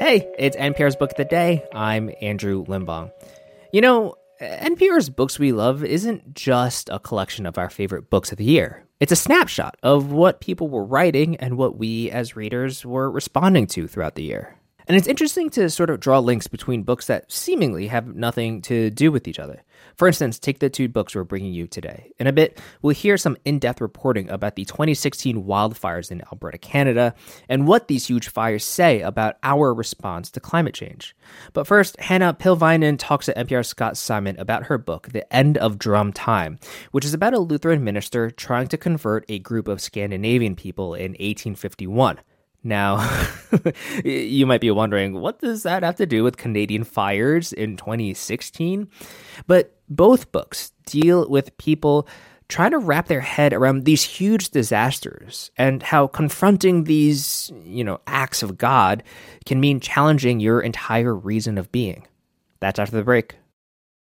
Hey, it's NPR's Book of the Day. I'm Andrew Limbong. You know, NPR's Books We Love isn't just a collection of our favorite books of the year. It's a snapshot of what people were writing and what we as readers were responding to throughout the year. And it's interesting to sort of draw links between books that seemingly have nothing to do with each other. For instance, take the two books we're bringing you today. In a bit, we'll hear some in depth reporting about the 2016 wildfires in Alberta, Canada, and what these huge fires say about our response to climate change. But first, Hanna Pylväinen talks to NPR's Scott Simon about her book, The End of Drum Time, which is about a Lutheran minister trying to convert a group of Scandinavian people in 1851. Now, you might be wondering, what does that have to do with Canadian fires in 2016? But both books deal with people trying to wrap their head around these huge disasters and how confronting these, you know, acts of God can mean challenging your entire reason of being. That's after the break.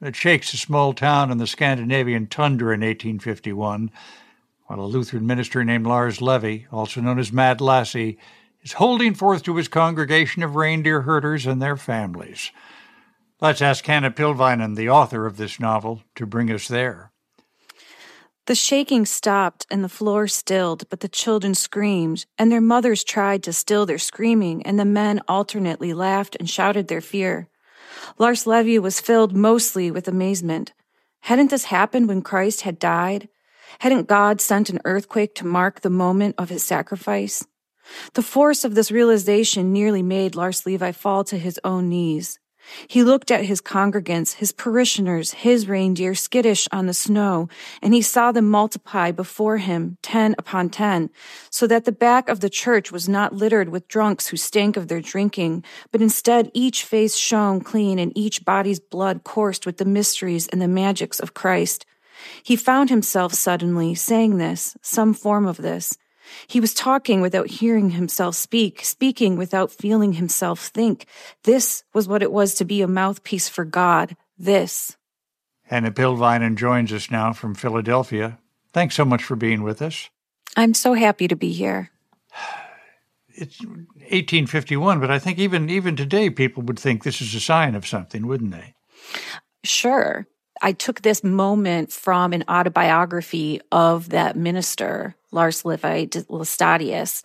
that shakes a small town in the Scandinavian tundra in 1851, while a Lutheran minister named Lars Levi, also known as Mad Lassie, is holding forth to his congregation of reindeer herders and their families. Let's ask Hanna Pylväinen, the author of this novel, to bring us there. The shaking stopped and the floor stilled, but the children screamed, and their mothers tried to still their screaming, and the men alternately laughed and shouted their fear. Lars Levi was filled mostly with amazement. Hadn't this happened when Christ had died? Hadn't God sent an earthquake to mark the moment of his sacrifice? The force of this realization nearly made Lars Levi fall to his own knees. He looked at his congregants, his parishioners, his reindeer skittish on the snow, and he saw them multiply before him, ten upon ten, so that the back of the church was not littered with drunks who stank of their drinking, but instead each face shone clean and each body's blood coursed with the mysteries and the magics of Christ. He found himself suddenly saying this, some form of this, he was talking without hearing himself speak, speaking without feeling himself think. This was what it was to be a mouthpiece for God. This. Hanna Pylväinen joins us now from Philadelphia. Thanks so much for being with us. I'm so happy to be here. It's 1851, but I think even even today people would think this is a sign of something, wouldn't they? Sure. I took this moment from an autobiography of that minister, Lars Levi Laestadius.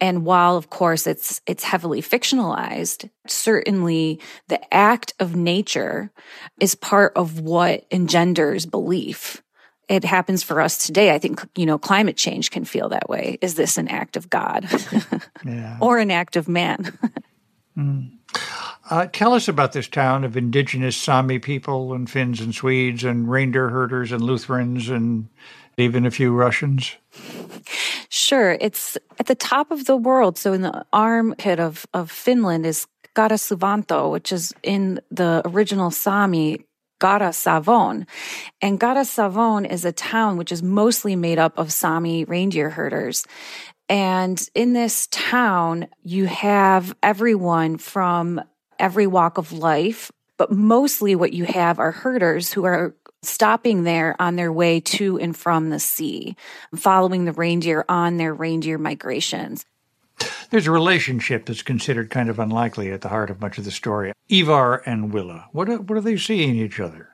And while, of course, it's, it's heavily fictionalized, certainly the act of nature is part of what engenders belief. It happens for us today. I think, you know, climate change can feel that way. Is this an act of God yeah. or an act of man? mm. Uh, tell us about this town of indigenous Sami people and Finns and Swedes and reindeer herders and Lutherans and even a few Russians. Sure. It's at the top of the world. So in the armpit of, of Finland is Karesuvanto, which is in the original Sami Gárasavvon. And Gárasavvon is a town which is mostly made up of Sami reindeer herders. And in this town, you have everyone from every walk of life, but mostly what you have are herders who are stopping there on their way to and from the sea, following the reindeer on their reindeer migrations. There's a relationship that's considered kind of unlikely at the heart of much of the story. Ivar and Willa, what are, what are they seeing each other?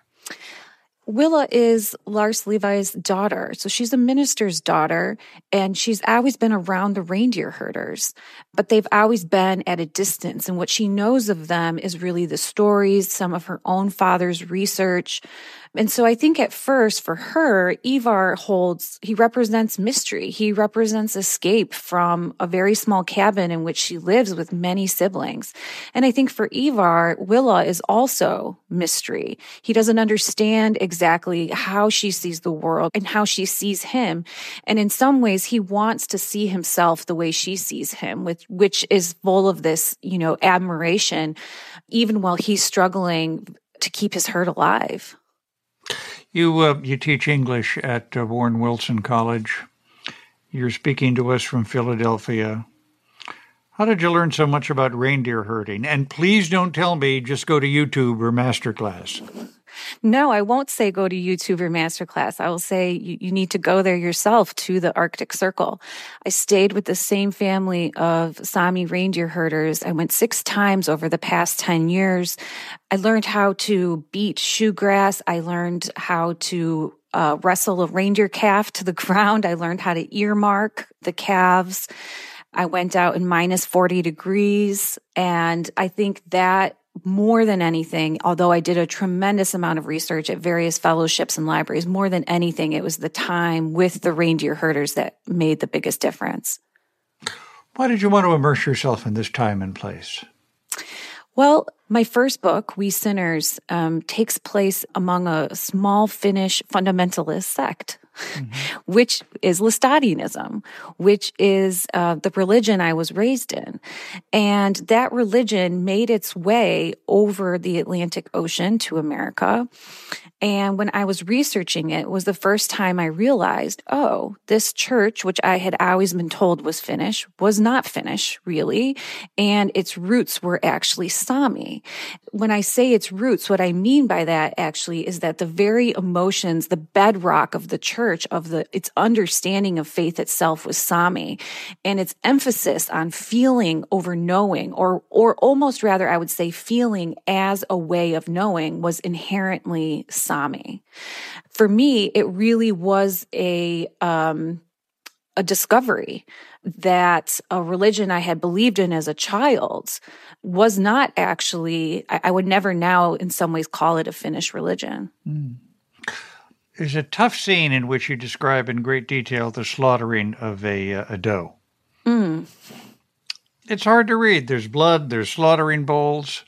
Willa is Lars Levi's daughter. So she's a minister's daughter and she's always been around the reindeer herders, but they've always been at a distance. And what she knows of them is really the stories, some of her own father's research, and so I think at first for her, Ivar holds, he represents mystery. He represents escape from a very small cabin in which she lives with many siblings. And I think for Ivar, Willa is also mystery. He doesn't understand exactly how she sees the world and how she sees him. And in some ways, he wants to see himself the way she sees him, with, which is full of this, you know, admiration, even while he's struggling to keep his herd alive. You uh, you teach English at uh, Warren Wilson College. You're speaking to us from Philadelphia. How did you learn so much about reindeer herding? And please don't tell me just go to YouTube or Masterclass. No, I won't say go to YouTube or Masterclass. I will say you, you, need to go there yourself to the Arctic Circle. I stayed with the same family of Sami reindeer herders. I went six times over the past 10 years. I learned how to beat shoe grass. I learned how to uh, wrestle a reindeer calf to the ground. I learned how to earmark the calves. I went out in minus 40 degrees. And I think that more than anything, although I did a tremendous amount of research at various fellowships and libraries, more than anything, it was the time with the reindeer herders that made the biggest difference. Why did you want to immerse yourself in this time and place? Well, my first book, We Sinners, um, takes place among a small Finnish fundamentalist sect mm-hmm. which is Laestadianism, which is uh, the religion I was raised in. And that religion made its way over the Atlantic Ocean to America. And when I was researching it, it was the first time I realized, oh, this church, which I had always been told was Finnish, was not Finnish, really. And its roots were actually Sami. When I say its roots, what I mean by that actually is that the very emotions, the bedrock of the church, of the, its understanding of faith itself was Sami and its emphasis on feeling over knowing or, or almost rather, I would say feeling as a way of knowing was inherently Sami. For me, it really was a, um, a discovery that a religion I had believed in as a child was not actually, I, I would never now in some ways call it a Finnish religion. Mm. There's a tough scene in which you describe in great detail the slaughtering of a, uh, a doe. Mm. It's hard to read. There's blood, there's slaughtering bowls.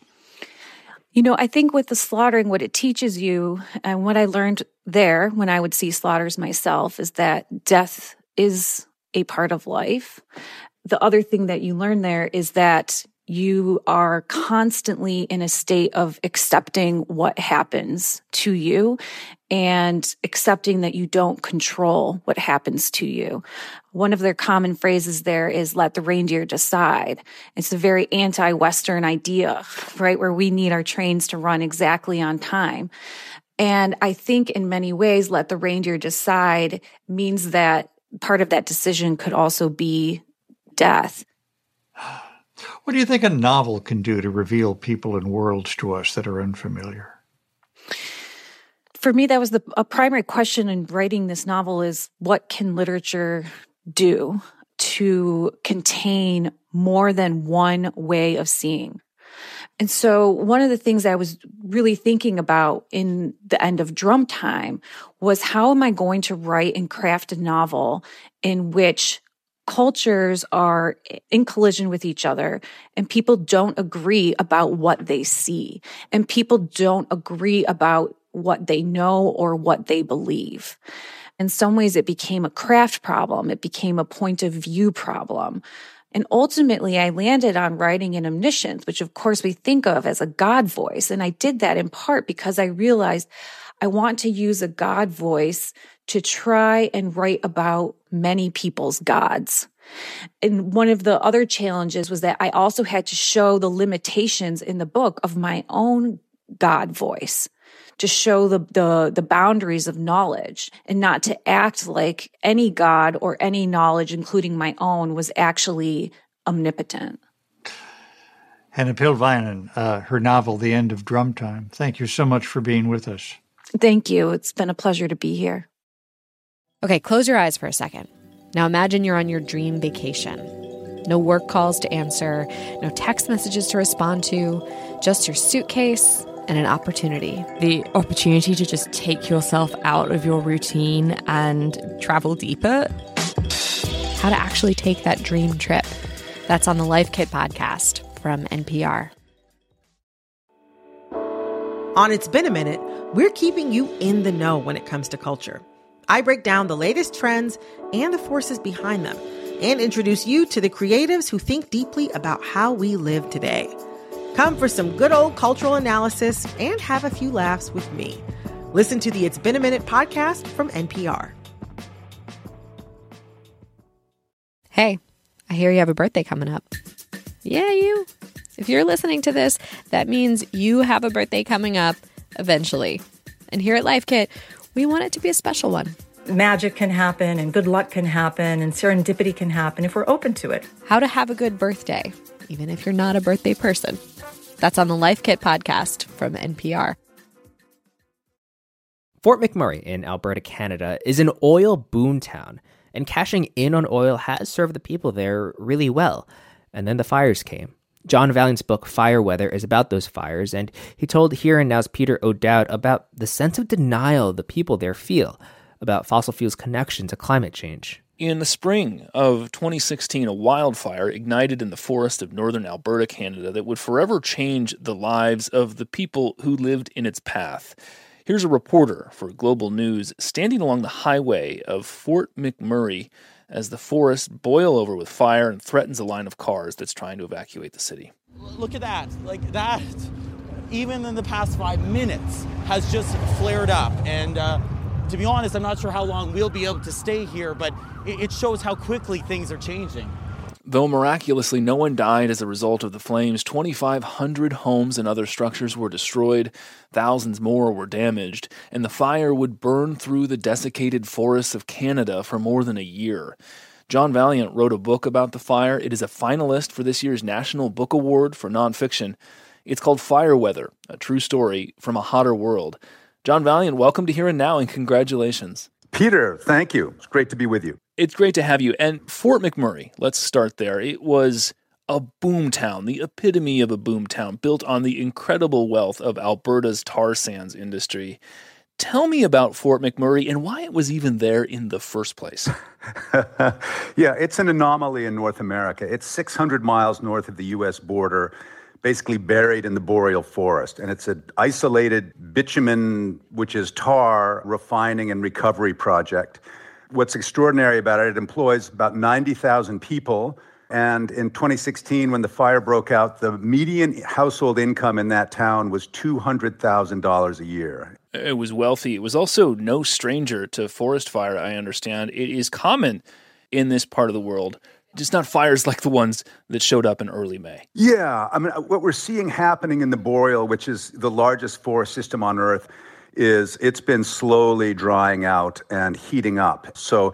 You know, I think with the slaughtering, what it teaches you, and what I learned there when I would see slaughters myself, is that death is a part of life. The other thing that you learn there is that you are constantly in a state of accepting what happens to you and accepting that you don't control what happens to you. One of their common phrases there is let the reindeer decide. It's a very anti-Western idea, right? Where we need our trains to run exactly on time. And I think in many ways, let the reindeer decide means that part of that decision could also be death. What do you think a novel can do to reveal people and worlds to us that are unfamiliar? For me, that was the a primary question in writing this novel is what can literature do to contain more than one way of seeing? And so one of the things I was really thinking about in the end of drum time was how am I going to write and craft a novel in which cultures are in collision with each other and people don't agree about what they see and people don't agree about what they know or what they believe. In some ways, it became a craft problem. It became a point of view problem. And ultimately, I landed on writing an omniscience, which of course we think of as a God voice. And I did that in part because I realized I want to use a God voice to try and write about many people's gods. And one of the other challenges was that I also had to show the limitations in the book of my own God voice to show the, the, the boundaries of knowledge and not to act like any God or any knowledge, including my own, was actually omnipotent. Hanna Pylväinen, uh, her novel, The End of Drum Time. Thank you so much for being with us. Thank you. It's been a pleasure to be here. Okay, close your eyes for a second. Now imagine you're on your dream vacation. No work calls to answer, no text messages to respond to, just your suitcase and an opportunity. The opportunity to just take yourself out of your routine and travel deeper. How to actually take that dream trip. That's on the Life Kit podcast from NPR. On It's Been a Minute, we're keeping you in the know when it comes to culture. I break down the latest trends and the forces behind them and introduce you to the creatives who think deeply about how we live today. Come for some good old cultural analysis and have a few laughs with me. Listen to the It's Been a Minute podcast from NPR. Hey, I hear you have a birthday coming up. Yeah, you. If you're listening to this, that means you have a birthday coming up eventually. And here at Life Kit, we want it to be a special one. Magic can happen and good luck can happen and serendipity can happen if we're open to it. How to have a good birthday, even if you're not a birthday person. That's on the Life Kit podcast from NPR. Fort McMurray in Alberta, Canada, is an oil boom town, and cashing in on oil has served the people there really well. And then the fires came. John Vaillant's book Fire Weather is about those fires, and he told Here and Now's Peter O'Dowd about the sense of denial the people there feel about fossil fuels' connection to climate change. In the spring of 2016, a wildfire ignited in the forest of northern Alberta, Canada, that would forever change the lives of the people who lived in its path. Here's a reporter for Global News standing along the highway of Fort McMurray as the forests boil over with fire and threatens a line of cars that's trying to evacuate the city. Look at that. Like that, even in the past five minutes, has just flared up. And uh, to be honest, I'm not sure how long we'll be able to stay here, but it shows how quickly things are changing. Though miraculously no one died as a result of the flames, 2,500 homes and other structures were destroyed, thousands more were damaged, and the fire would burn through the desiccated forests of Canada for more than a year. John Vaillant wrote a book about the fire. It is a finalist for this year's National Book Award for Nonfiction. It's called Fire Weather, a true story from a hotter world. John Vaillant, welcome to Here and Now and congratulations. Peter, thank you. It's great to be with you. It's great to have you. And Fort McMurray, let's start there. It was a boom town, the epitome of a boom town, built on the incredible wealth of Alberta's tar sands industry. Tell me about Fort McMurray and why it was even there in the first place. yeah, it's an anomaly in North America. It's 600 miles north of the U.S. border basically buried in the boreal forest. And it's an isolated bitumen, which is tar, refining and recovery project. What's extraordinary about it, it employs about 90,000 people. And in 2016, when the fire broke out, the median household income in that town was $200,000 a year. It was wealthy. It was also no stranger to forest fire, I understand. It is common in this part of the world just not fires like the ones that showed up in early May. Yeah, I mean, what we're seeing happening in the boreal, which is the largest forest system on Earth, is it's been slowly drying out and heating up. So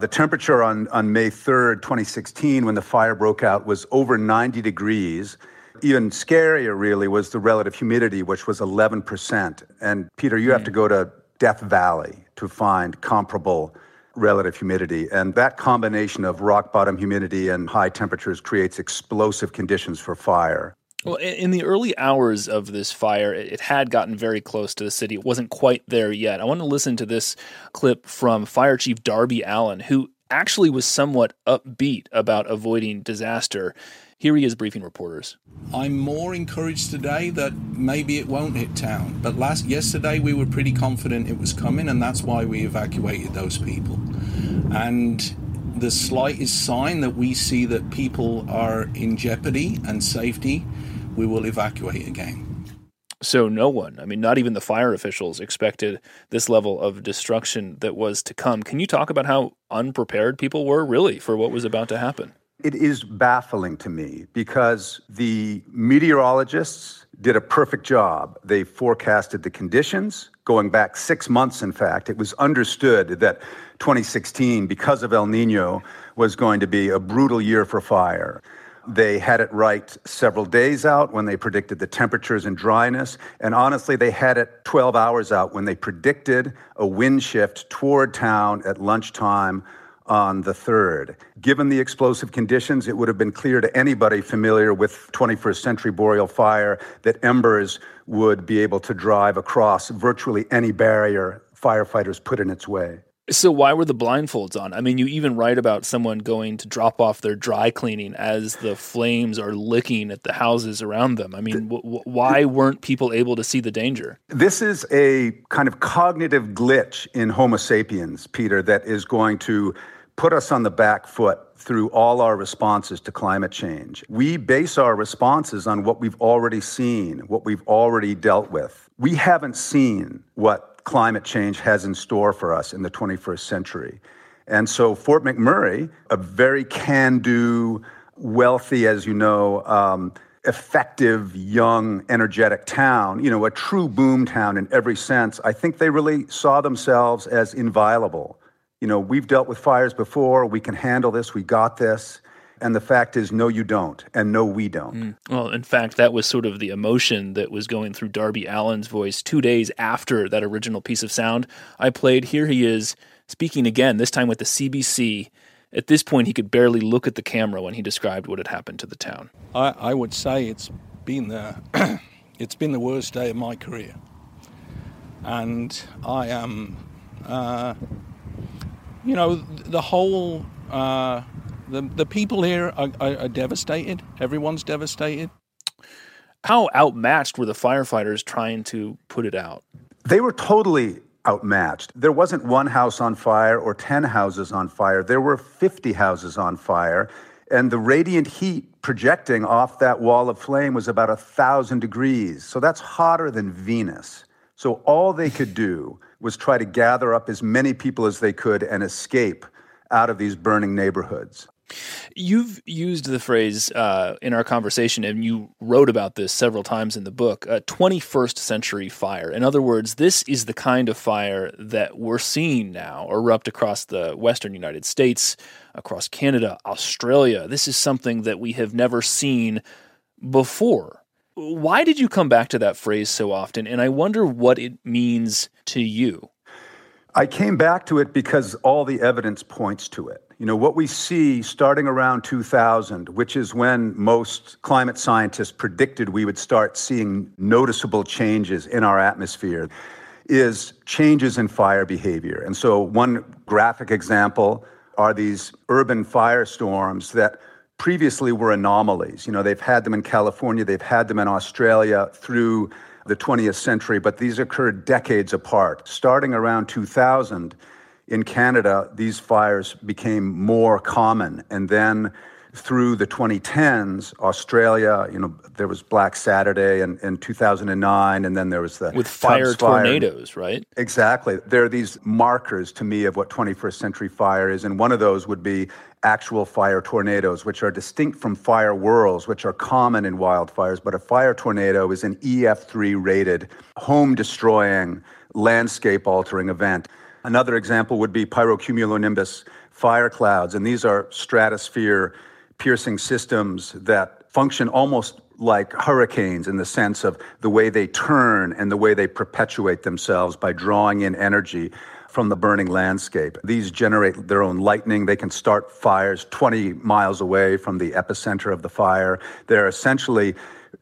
the temperature on, on May 3rd, 2016, when the fire broke out, was over 90 degrees. Even scarier, really, was the relative humidity, which was 11%. And Peter, you mm. have to go to Death Valley to find comparable relative humidity. And that combination of rock bottom humidity and high temperatures creates explosive conditions for fire. Well, in the early hours of this fire, it had gotten very close to the city. It wasn't quite there yet. I want to listen to this clip from Fire Chief Darby Allen, who actually was somewhat upbeat about avoiding disaster. Here he is briefing reporters. I'm more encouraged today that maybe it won't hit town. But last yesterday we were pretty confident it was coming, and that's why we evacuated those people. And the slightest sign that we see that people are in jeopardy and safety, we will evacuate again. So, no one, I mean, not even the fire officials, expected this level of destruction that was to come. Can you talk about how unprepared people were, really, for what was about to happen? It is baffling to me because the meteorologists did a perfect job. They forecasted the conditions going back six months, in fact. It was understood that 2016, because of El Nino, was going to be a brutal year for fire. They had it right several days out when they predicted the temperatures and dryness. And honestly, they had it 12 hours out when they predicted a wind shift toward town at lunchtime on the 3rd. Given the explosive conditions, it would have been clear to anybody familiar with 21st century boreal fire that embers would be able to drive across virtually any barrier firefighters put in its way. So why were the blindfolds on? I mean, you even write about someone going to drop off their dry cleaning as the flames are licking at the houses around them. I mean, w- why weren't people able to see the danger? This is a kind of cognitive glitch in Homo sapiens, Peter, that is going to put us on the back foot through all our responses to climate change. We base our responses on what we've already seen, what we've already dealt with. We haven't seen what climate change has in store for us in the 21st century. And so Fort McMurray, a very can do, wealthy, as you know, um, effective, young, energetic town, you know, a true boom town in every sense, I think they really saw themselves as inviolable. You know, we've dealt with fires before, we can handle this, we got this. And the fact is, no, you don't, and no, we don't. Mm. Well, in fact, that was sort of the emotion that was going through Darby Allen's voice two days after that original piece of sound I played. Here he is speaking again, this time with the CBC. At this point, he could barely look at the camera when he described what had happened to the town. I, I would say it's been the it's been the worst day of my career, and I am, uh, you know, the whole uh, the the people here are, are, are devastated. Everyone's devastated. How outmatched were the firefighters trying to put it out? They were totally outmatched. There wasn't one house on fire or 10 houses on fire. There were 50 houses on fire. And the radiant heat projecting off that wall of flame was about a thousand degrees. So that's hotter than Venus. So all they could do was try to gather up as many people as they could and escape out of these burning neighborhoods. You've used the phrase uh, in our conversation, and you wrote about this several times in the book uh, 21st century fire. In other words, this is the kind of fire that we're seeing now erupt across the western United States, across Canada, Australia. This is something that we have never seen before. Why did you come back to that phrase so often? And I wonder what it means to you. I came back to it because all the evidence points to it. You know, what we see starting around 2000, which is when most climate scientists predicted we would start seeing noticeable changes in our atmosphere, is changes in fire behavior. And so, one graphic example are these urban firestorms that previously were anomalies. You know, they've had them in California, they've had them in Australia through the 20th century, but these occurred decades apart. Starting around 2000, in Canada, these fires became more common. And then through the 2010s, Australia, you know, there was Black Saturday in, in 2009, and then there was the with fire tornadoes, right? Exactly. There are these markers to me of what 21st century fire is, and one of those would be actual fire tornadoes, which are distinct from fire whirls, which are common in wildfires. But a fire tornado is an EF3 rated, home destroying, landscape altering event. Another example would be pyrocumulonimbus fire clouds, and these are stratosphere piercing systems that function almost like hurricanes in the sense of the way they turn and the way they perpetuate themselves by drawing in energy from the burning landscape. These generate their own lightning. They can start fires 20 miles away from the epicenter of the fire. They're essentially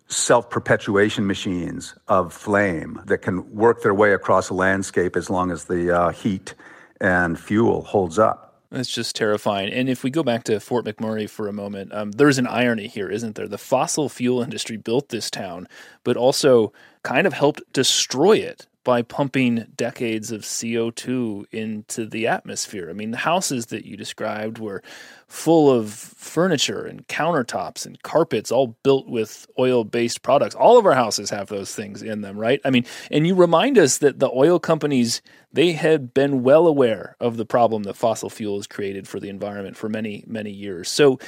self perpetuation machines of flame that can work their way across a landscape as long as the uh, heat and fuel holds up. It's just terrifying. And if we go back to Fort McMurray for a moment, um, there's an irony here, isn't there? The fossil fuel industry built this town, but also kind of helped destroy it by pumping decades of CO2 into the atmosphere. I mean, the houses that you described were full of furniture and countertops and carpets, all built with oil based products. All of our houses have those things in them, right? I mean, and you remind us that the oil companies, they had been well aware of the problem that fossil fuels created for the environment for many, many years. So,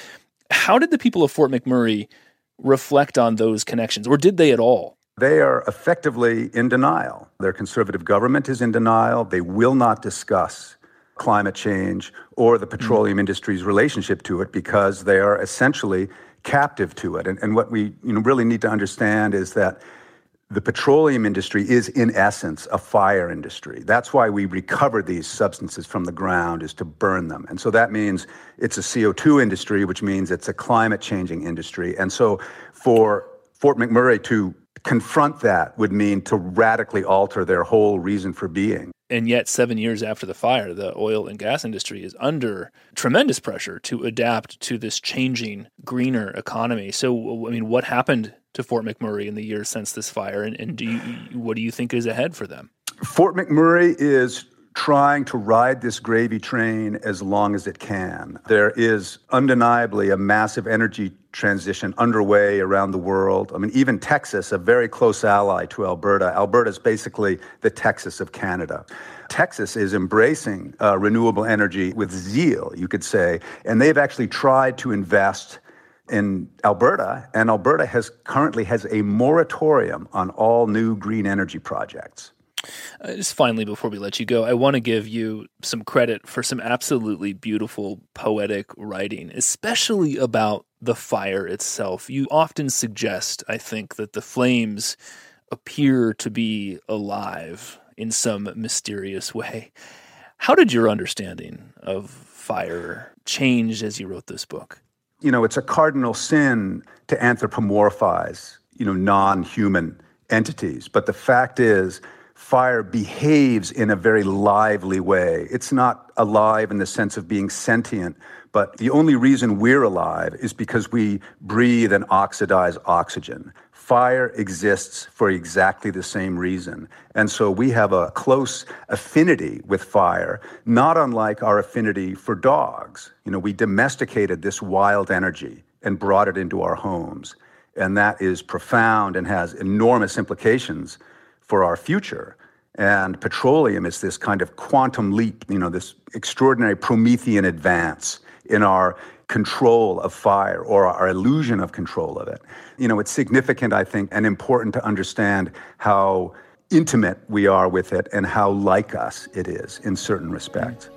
how did the people of Fort McMurray reflect on those connections, or did they at all? They are effectively in denial. Their conservative government is in denial. They will not discuss climate change or the petroleum mm. industry's relationship to it because they are essentially captive to it. And, and what we you know, really need to understand is that the petroleum industry is in essence a fire industry. That's why we recover these substances from the ground is to burn them. And so that means it's a CO2 industry, which means it's a climate changing industry. And so for Fort McMurray to confront that would mean to radically alter their whole reason for being. And yet, seven years after the fire, the oil and gas industry is under tremendous pressure to adapt to this changing, greener economy. So, I mean, what happened to Fort McMurray in the years since this fire, and, and do you, what do you think is ahead for them? Fort McMurray is trying to ride this gravy train as long as it can. There is undeniably a massive energy transition underway around the world. I mean, even Texas, a very close ally to Alberta, Alberta is basically the Texas of Canada. Texas is embracing uh, renewable energy with zeal, you could say, and they've actually tried to invest in Alberta, and Alberta has currently has a moratorium on all new green energy projects. Uh, just finally, before we let you go, I want to give you some credit for some absolutely beautiful poetic writing, especially about the fire itself. You often suggest, I think, that the flames appear to be alive in some mysterious way. How did your understanding of fire change as you wrote this book? You know, it's a cardinal sin to anthropomorphize, you know, non human entities. But the fact is, fire behaves in a very lively way. It's not alive in the sense of being sentient, but the only reason we're alive is because we breathe and oxidize oxygen. Fire exists for exactly the same reason. And so we have a close affinity with fire, not unlike our affinity for dogs. You know, we domesticated this wild energy and brought it into our homes. And that is profound and has enormous implications for our future. And petroleum is this kind of quantum leap, you know, this extraordinary Promethean advance in our control of fire or our illusion of control of it. You know, it's significant, I think, and important to understand how intimate we are with it and how like us it is in certain respects.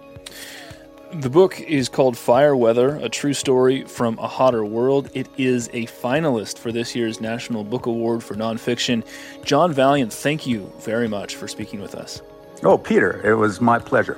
The book is called Fire Weather A True Story from a Hotter World. It is a finalist for this year's National Book Award for Nonfiction. John Vaillant, thank you very much for speaking with us. Oh, Peter, it was my pleasure.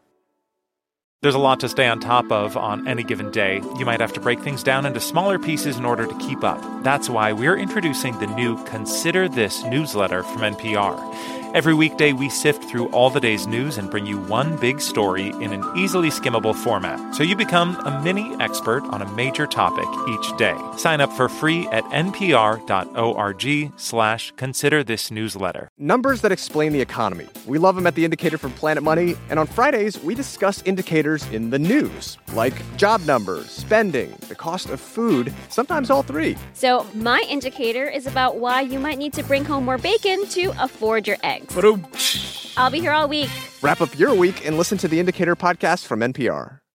There's a lot to stay on top of on any given day. You might have to break things down into smaller pieces in order to keep up. That's why we're introducing the new Consider This newsletter from NPR. Every weekday, we sift through all the day's news and bring you one big story in an easily skimmable format, so you become a mini expert on a major topic each day. Sign up for free at npr.org slash consider this newsletter. Numbers that explain the economy. We love them at The Indicator from Planet Money, and on Fridays, we discuss indicators in the news, like job numbers, spending, the cost of food, sometimes all three. So, my indicator is about why you might need to bring home more bacon to afford your eggs. I'll be here all week. Wrap up your week and listen to the Indicator podcast from NPR.